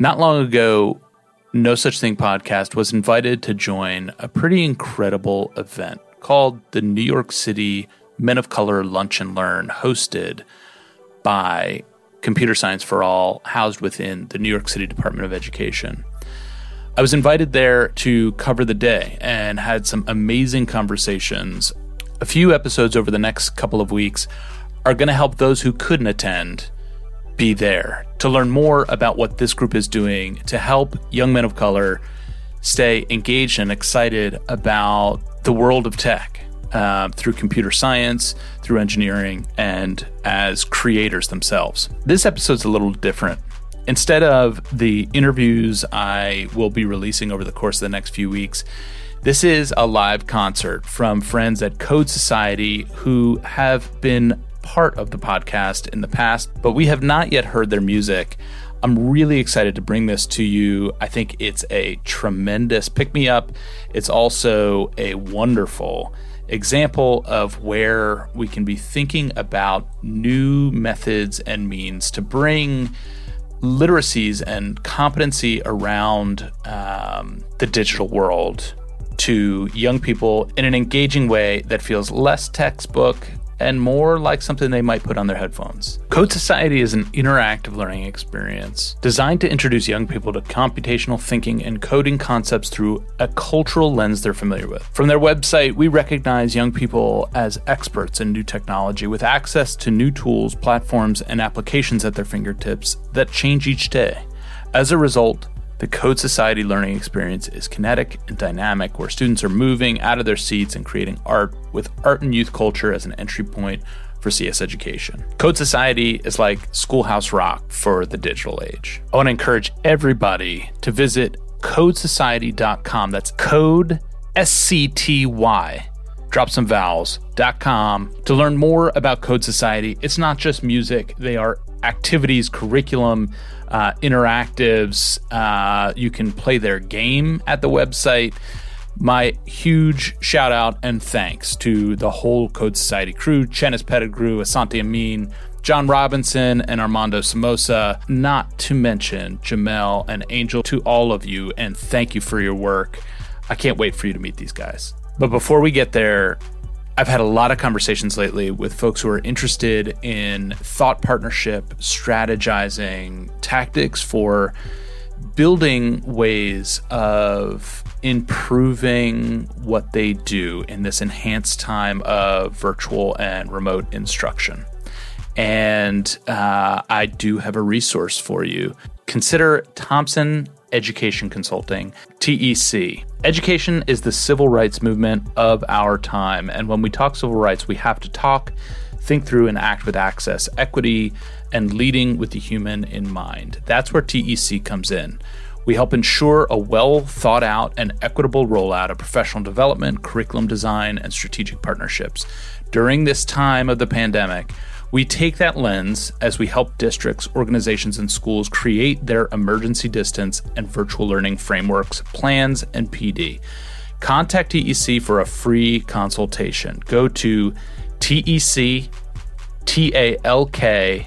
Not long ago, No Such Thing podcast was invited to join a pretty incredible event called the New York City Men of Color Lunch and Learn, hosted by Computer Science for All, housed within the New York City Department of Education. I was invited there to cover the day and had some amazing conversations. A few episodes over the next couple of weeks are going to help those who couldn't attend be there to learn more about what this group is doing to help young men of color stay engaged and excited about the world of tech uh, through computer science, through engineering, and as creators themselves. This episode's a little different. Instead of the interviews I will be releasing over the course of the next few weeks, this is a live concert from friends at Code Society who have been part of the podcast in the past, but we have not yet heard their music. I'm really excited to bring this to you. I think it's a tremendous pick me up. It's also a wonderful example of where we can be thinking about new methods and means to bring literacies and competency around um, the digital world to young people in an engaging way that feels less textbook and more like something they might put on their headphones. Code Society is an interactive learning experience designed to introduce young people to computational thinking and coding concepts through a cultural lens they're familiar with. From their website, we recognize young people as experts in new technology with access to new tools, platforms, and applications at their fingertips that change each day. As a result, the Code Society learning experience is kinetic and dynamic, where students are moving out of their seats and creating art with art and youth culture as an entry point for CS education. Code Society is like Schoolhouse Rock for the digital age. I want to encourage everybody to visit codesociety.com. That's code S C T Y drop some vowels.com to learn more about Code Society. It's not just music, they are activities, curriculum, uh, interactives. Uh, you can play their game at the website. My huge shout out and thanks to the whole Code Society crew Chenis Pettigrew, Asante Amin, John Robinson, and Armando Samosa, not to mention Jamel and Angel, to all of you, and thank you for your work. I can't wait for you to meet these guys. But before we get there, I've had a lot of conversations lately with folks who are interested in thought partnership, strategizing, tactics for building ways of improving what they do in this enhanced time of virtual and remote instruction. And uh, I do have a resource for you. Consider Thompson Education Consulting, TEC. Education is the civil rights movement of our time. And when we talk civil rights, we have to talk, think through, and act with access, equity, and leading with the human in mind. That's where TEC comes in. We help ensure a well thought out and equitable rollout of professional development, curriculum design, and strategic partnerships. During this time of the pandemic, we take that lens as we help districts, organizations, and schools create their emergency distance and virtual learning frameworks, plans, and PD. Contact TEC for a free consultation. Go to TEC T-A-L-K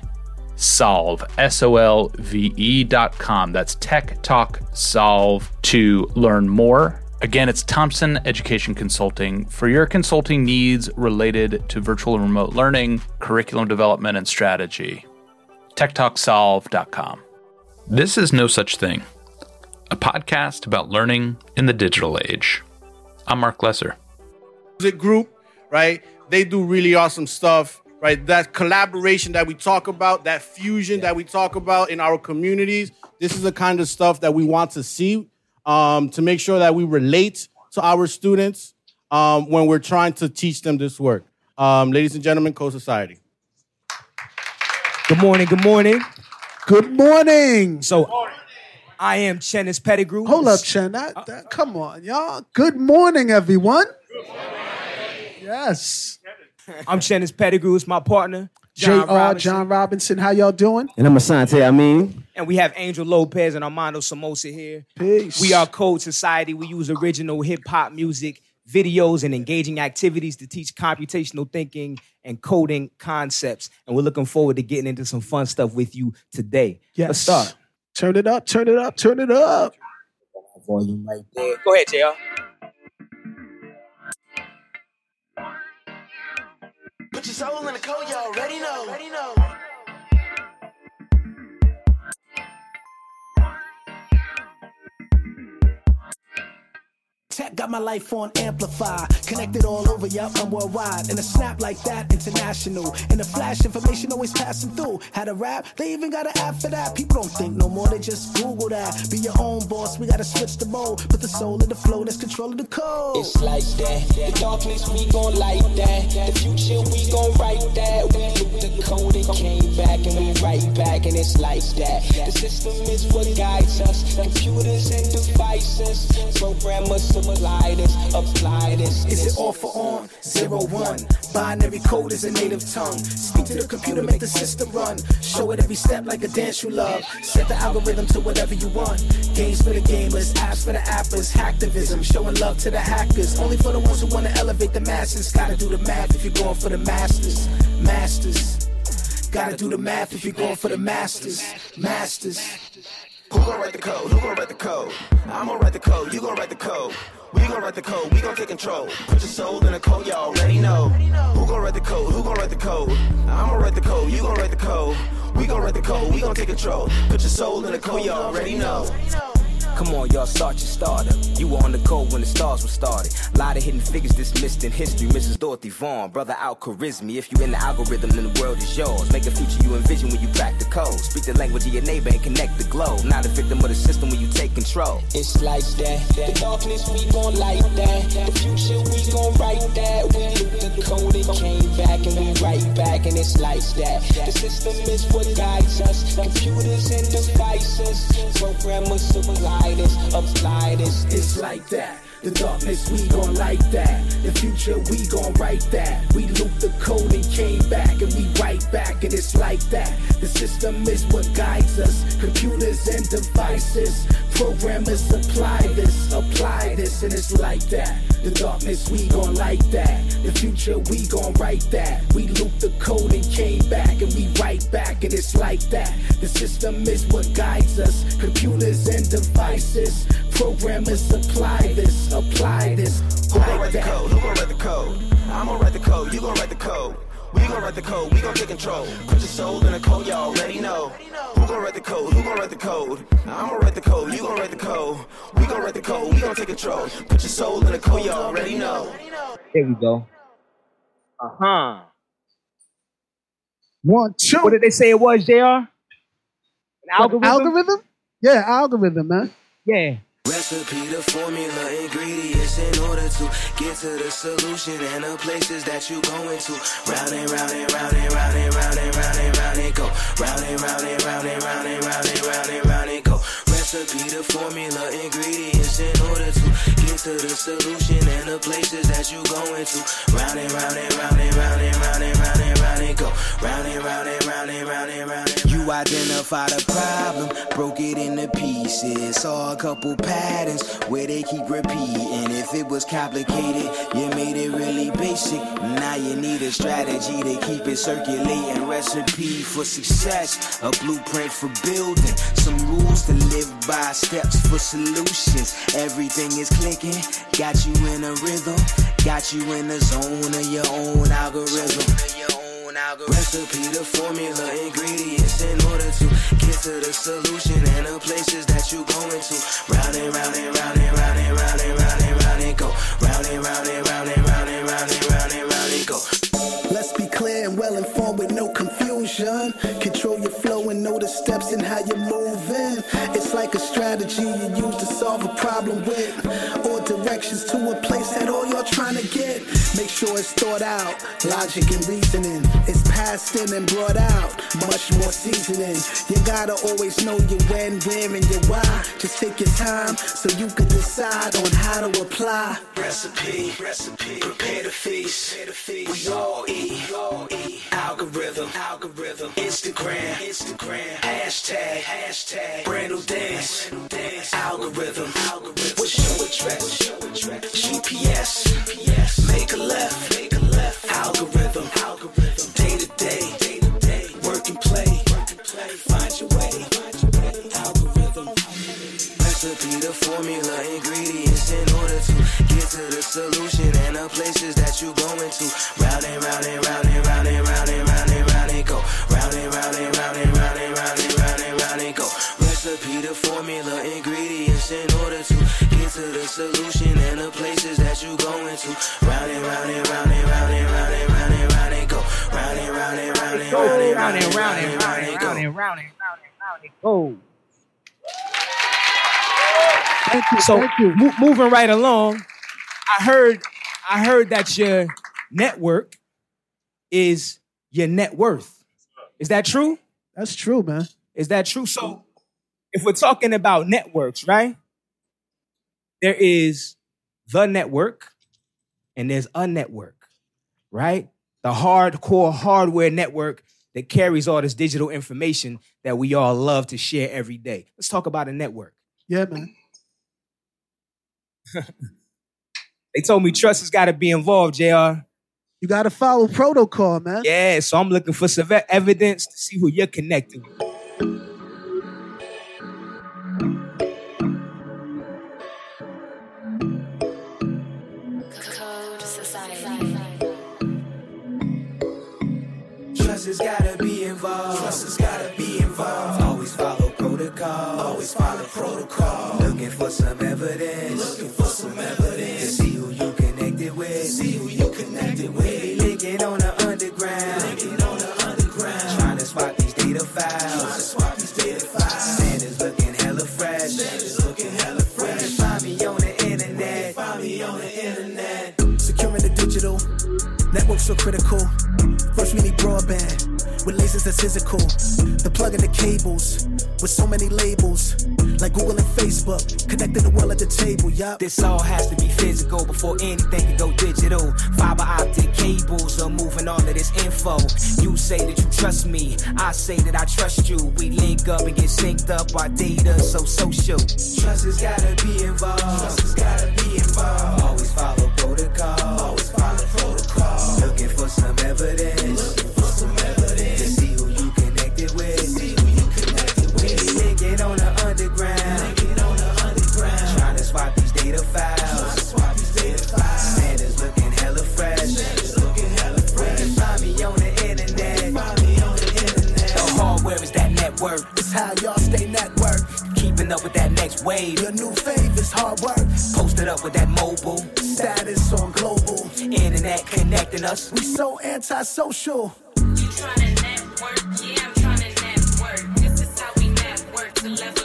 solve S-O-L-V-E dot com. That's Tech Talk Solve to learn more Again, it's Thompson Education Consulting for your consulting needs related to virtual and remote learning, curriculum development, and strategy. TechTalkSolve.com. This is No Such Thing, a podcast about learning in the digital age. I'm Mark Lesser. Music group, right? They do really awesome stuff, right? That collaboration that we talk about, that fusion yeah. that we talk about in our communities. This is the kind of stuff that we want to see um, to make sure that we relate to our students um, when we're trying to teach them this work. Um, ladies and gentlemen, Code Society. Good morning. Good morning. Good morning. So, I am Chenis Pettigrew. Hold up, Chen. That, that, come on, y'all. Good morning, everyone. Good morning. Yes. I'm Chenis Pettigrew. It's my partner. John uh, J.R. Robinson. John Robinson. How y'all doing? And I'm Asante Amin. And we have Angel Lopez and Armando Samosa here. Peace. We are Code Society. We use original hip hop music, videos, and engaging activities to teach computational thinking and coding concepts. And we're looking forward to getting into some fun stuff with you today. Yes. Let's start. Turn it up, turn it up, turn it up. Volume right there. Go ahead, JR. your soul in the code, you already know. Already know. Tech got my life on amplify. Connected all over, yup, I'm worldwide. In a snap like that, international. In a flash, information always passing through. Had a rap, they even got an app for that. People don't think no more, they just Google that. Be your own boss, we gotta switch the mode. Put the soul in the flow, that's controlling the code. It's like that. The darkness, we gon' light that. The future, we gon' write that. We look the code and came back, and we right back, and it's like that. The system is what guides us. Computers and devices. Programmers apply this, apply this. Is it off or on? Zero one. Binary code is a native tongue. Speak to the computer, make the system run. Show it every step like a dance you love. Set the algorithm to whatever you want. Games for the gamers, apps for the appers. Hacktivism, showing love to the hackers. Only for the ones who wanna elevate the masses. Gotta do the math if you're going for the masters. Masters. Gotta do the math if you're going for the masters. Masters. Who gon' write the code? Who gon' write the code? I'm gon' write the code. You gon' write the code. We gon' write the code. We gon' take control. Put your soul in the code. You already know. Who gon' write the code? Who gon' write the code? I'm gon' write the code. You gon' write the code. We gon' write the code. We gon' take control. Put your soul in the code. You already know. Come on, y'all, start your startup. You were on the code when the stars were started. Lot of hidden figures dismissed in history. Mrs. Dorothy Vaughan, brother Al-Khwarizmi. If you in the algorithm, then the world is yours. Make a future you envision when you crack the code. Speak the language of your neighbor and connect the globe. Not a victim of the system when you take control. It's like that. The darkness, we gon' light that. The future, we gon' write that. We look the code and came back, and we right back, and it's like that. The system is what guides us. Computers and devices. Programmers apply this, apply. It's like that. The darkness, we gon' light that. The future, we gon' write that. We loop the code and came back, and we right back, and it's like that. The system is what guides us. Computers and devices. Programmers apply this, this, and it's like that. The darkness, we gon' light that. The future, we gon' write that. We loop the code and came back, and we right back, and it's like that. The system is what guides us. Computers and devices. Programmers apply this, apply this. Who gon' write the code? Who gon' write the code? I'm gon' write the code. You gon' write the code. We gon' write the code. We gon' take control. Put your soul in the code. y'all already know. Who gon' write the code? Who gon' write the code? I'm gon' write the code. You gon' write the code. We gon' write the code. We gon' take control. Put your soul in the code. y'all already know. There we go. Uh huh. One, two. What did they say it was, JR? An algorithm? Algorithm? Yeah, algorithm, man. Yeah. Recipe, the formula, ingredients in order to get to the solution and the places that you going to. Round and round and round and round and round and round and round and go. Round and round and round and round and round and round and round and go. Recipe, the formula, ingredients in order to get to the solution and the places that you going to. Round and round and round and round and round and round and round and go. Round and round and round and round and round and You identified a problem, broke it into pieces. Saw a couple patterns where they keep repeating. If it was complicated, you made it really basic. Now you need a strategy to keep it circulating. Recipe for success, a blueprint for building. Some rules to live by, steps for solutions. Everything is clicking, got you in a rhythm, got you in the zone of your own algorithm. Recipe, the formula, ingredients in order to get to the solution and the places that you going to. Round and round and round and round and round and round and round and go. Round and round and round and round and round and round and round and go. You use to solve a problem with, or directions to a place that all you're trying to get. Make sure it's thought out, logic and reasoning. It's passed in and brought out, much more seasoning. You gotta always know your when, where, and your why. Just take your time so you can decide on how to apply. Recipe, recipe, prepare the feast. We all eat, algorithm, algorithm, Instagram, Instagram, hashtag, hashtag, brand new dance, algorithm, algorithm. What's your address? GPS, GPS, make a left, make a left, algorithm, algorithm, day to day, day to day, work and play, work and play, find your way, find your way, algorithm. Recipe, the formula, ingredients in order to get to the solution and the places that you going to. Round and round and round and round and round and round and round and go. Round and round and round and round and round and round the formula, ingredients in order to get to the solution and the places that you going to. Round and round and round and round and round and round and round and go. Round and round and round and round and round and round and round and round and round and round and go. Thank you. So thank you. mo- moving right along, I heard I heard that your network is your net worth. Is that true? That's true, man. Is that true? So if we're talking about networks, right? There is the network and there's a network, right? The hardcore hardware network that carries all this digital information that we all love to share every day. Let's talk about a network. Yeah, man. They told me trust has got to be involved, JR. You got to follow protocol, man. Yeah, so I'm looking for some evidence to see who you're connecting with. Trust has gotta be involved. Trust has gotta be involved. Always follow protocol. Always follow protocol. Looking for some evidence. Looking for some evidence. To see who you connected with. To See who you connected with. Linking on the underground. Linking on the underground. Trying to swap these data files. Trying to swap these data files. Standards looking hella fresh. Standards looking hella fresh. Find me on the internet. Find me on the internet. Securing the digital, networks so critical. First we need broadband, with lasers that's physical. The plug in the cables, with so many labels, like Google and Facebook, connecting the world at the table, yup. This all has to be physical before anything can go digital. Fiber optic cables are moving all of this info. You say that you trust me, I say that I trust you. We link up and get synced up, our data so social. Trust has gotta be involved. Trust has gotta be involved. Always follow protocol. Always evidence. To see who you connected with. See who you connected with. We linking on the underground. Trying to swap these data files. Trying to swap hella fresh. Can find me on the internet. The hardware is that network. It's how y'all stay networked. Keeping up with that next wave. Your new fave is hard work. Posted up with that mobile. Status on global. Internet us. We so antisocial. You tryna network? Yeah, I'm tryna network. This is how we network to level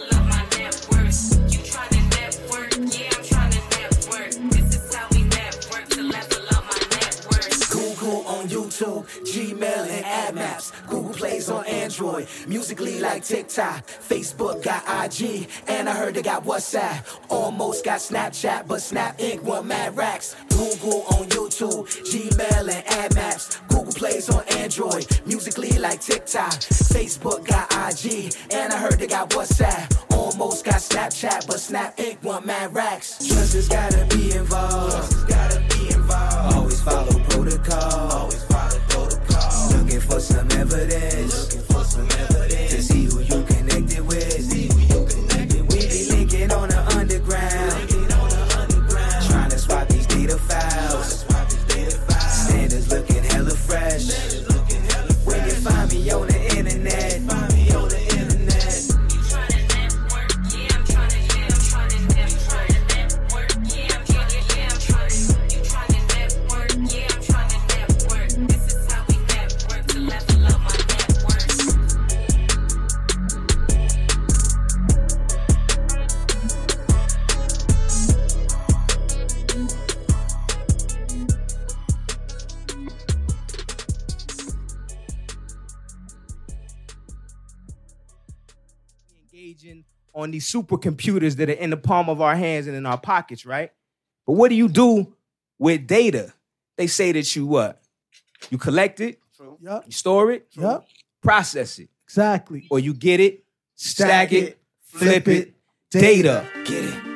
On Android, Musical.ly like TikTok. Facebook got IG, and I heard they got WhatsApp. Almost got Snapchat, but Snap Inc. want mad racks. Google on YouTube, Gmail and Ad Maps. Google plays on Android, Musical.ly like TikTok. Facebook got IG, and I heard they got WhatsApp. Almost got Snapchat, but Snap Inc. want mad racks. Trust has gotta be involved. Trust has gotta be involved. Always follow protocol. Evidence. On these supercomputers that are in the palm of our hands and in our pockets, right? But what do you do with data? They say that you what? You collect it, True. Yup. you store it, Yup. process it, Exactly. or you get it, stack, Stack it, it, flip flip it, it, data. Get it,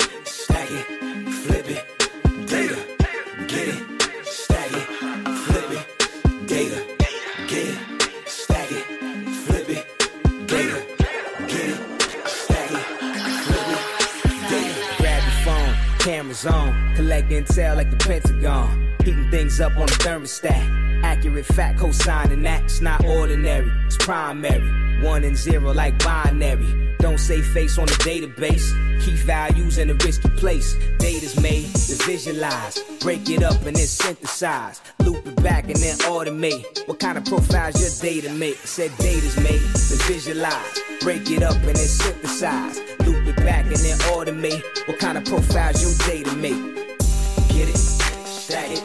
Cameras on, collect intel like the Pentagon. Heating things up on the thermostat. Accurate fact cosigning that's not ordinary. It's primary. One and zero like binary. Don't say face on the database. Key values in a risky place. Data's made to visualize. Break it up and then synthesize. Loop it back and then automate. What kind of profiles your data make? Said data's made to visualize. Break it up and then synthesize. Loop back and then automate. What kind of profiles your data make? Get it, stack it,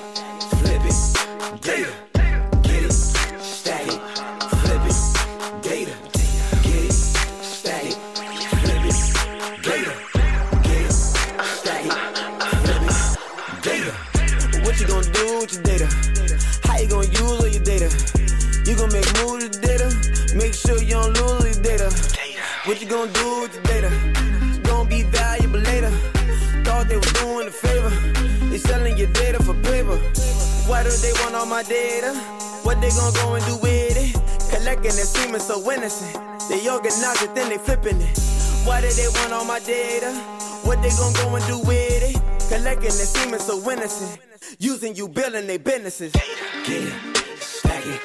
data? What they gonna go and do with it? Collecting and seeming so innocent. They organize it, then they flipping it. Why do they want all my data? What they gonna go and do with it? Collecting and seeming so innocent. Using you, building their businesses. Get it, stack it,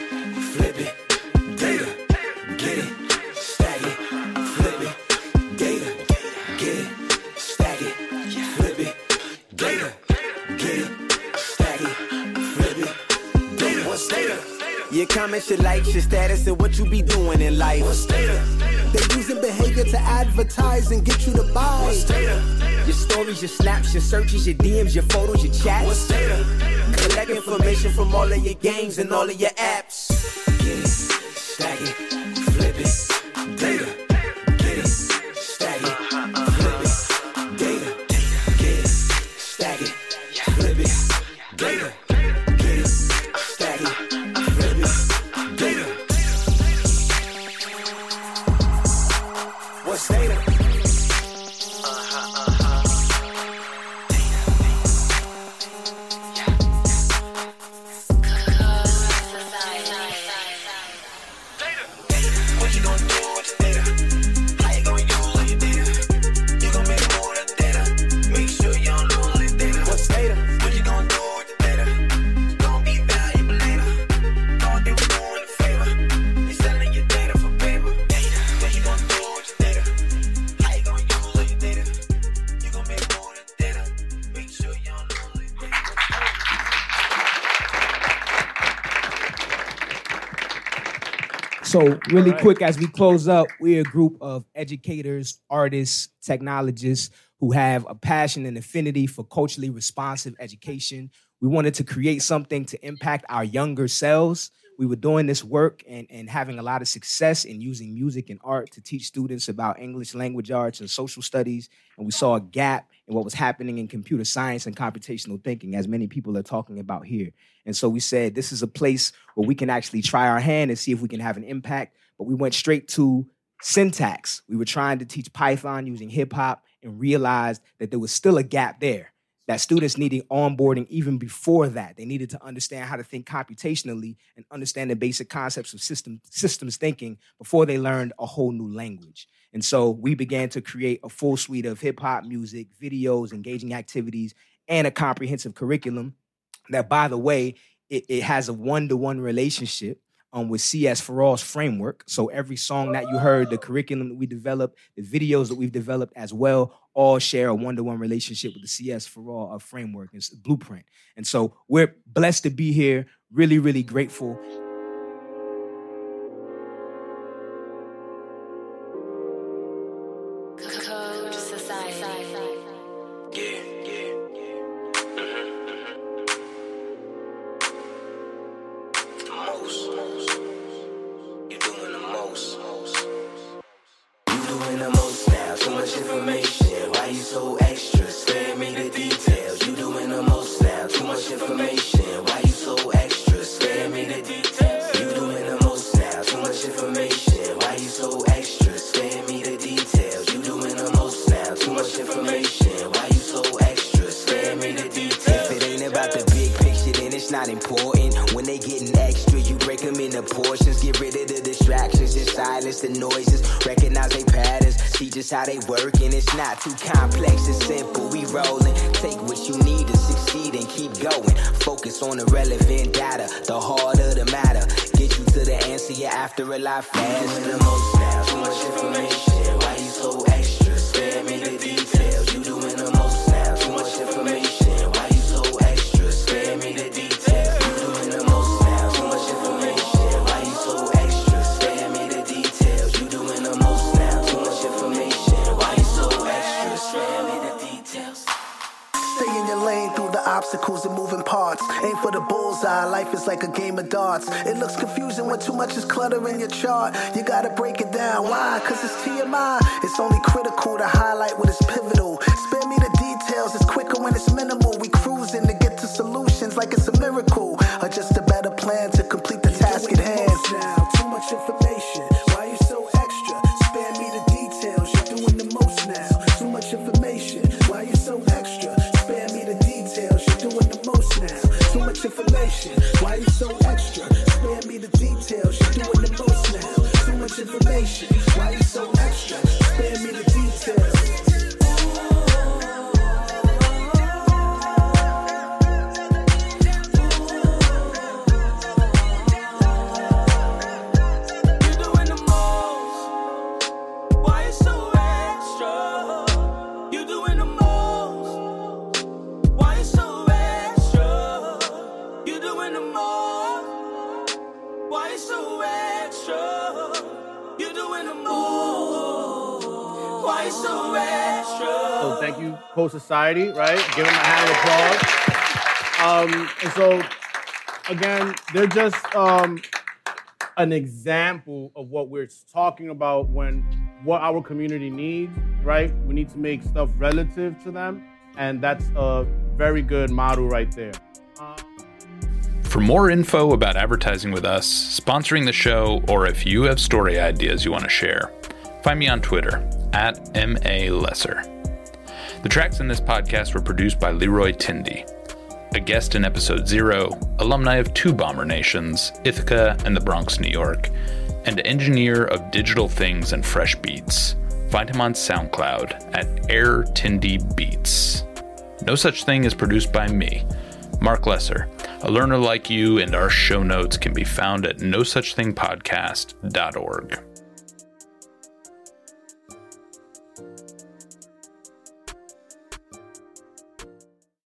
flip it, comments, your likes, your status, and what you be doing in life. What's data? They're using behavior to advertise and get you to buy. What's data? Your stories, your snaps, your searches, your DMs, your photos, your chats. What's data? Collect information from all of your games and all of your apps. So, really quick, as we close up, we're a group of educators, artists, technologists who have a passion and affinity for culturally responsive education. We wanted to create something to impact our younger selves. We were doing this work and, and having a lot of success in using music and art to teach students about English language arts and social studies. And we saw a gap in what was happening in computer science and computational thinking, as many people are talking about here. And so we said, this is a place where we can actually try our hand and see if we can have an impact. But we went straight to syntax. We were trying to teach Python using hip hop and realized that there was still a gap there. That students needed onboarding even before that. They needed to understand how to think computationally and understand the basic concepts of system, systems thinking before they learned a whole new language. And so we began to create a full suite of hip hop music, videos, engaging activities, and a comprehensive curriculum that, by the way, it, it has a one to one relationship um, with CS for All's framework. So every song that you heard, the curriculum that we developed, the videos that we've developed as well, all share a one to one relationship with the CS for All uh, framework. It's a blueprint. And so we're blessed to be here, really, really grateful. Just how they work, and it's not too complex, it's simple. We rolling, take what you need to succeed and keep going. Focus on the relevant data, the harder the matter. Get you to the answer, you're after a lot faster. The most now, too much information. Obstacles and moving parts. Aim for the bullseye. Life is like a game of darts. It looks confusing when too much is cluttering your chart. You gotta break it down. Why? Cause it's TMI. It's only critical to highlight what is pivotal. Spare me the details. It's quicker when it's minimal. We cruising to get to solutions like it's a miracle. Or just a better plan to Society, right? Give them a hand of applause. Um, and so, again, they're just um, an example of what we're talking about when what our community needs, right? We need to make stuff relative to them, and that's a very good model right there. For more info about advertising with us, sponsoring the show, or if you have story ideas you want to share, find me on Twitter at MALesser. The tracks in this podcast were produced by Leroy Tindy, a guest in episode zero, alumni of two bomber nations, Ithaca and the Bronx, New York, and engineer of digital things and fresh beats. Find him on SoundCloud at Air Tindy Beats. No Such Thing is produced by me, Mark Lesser. A learner like you and our show notes can be found at nosuchthingpodcast.org.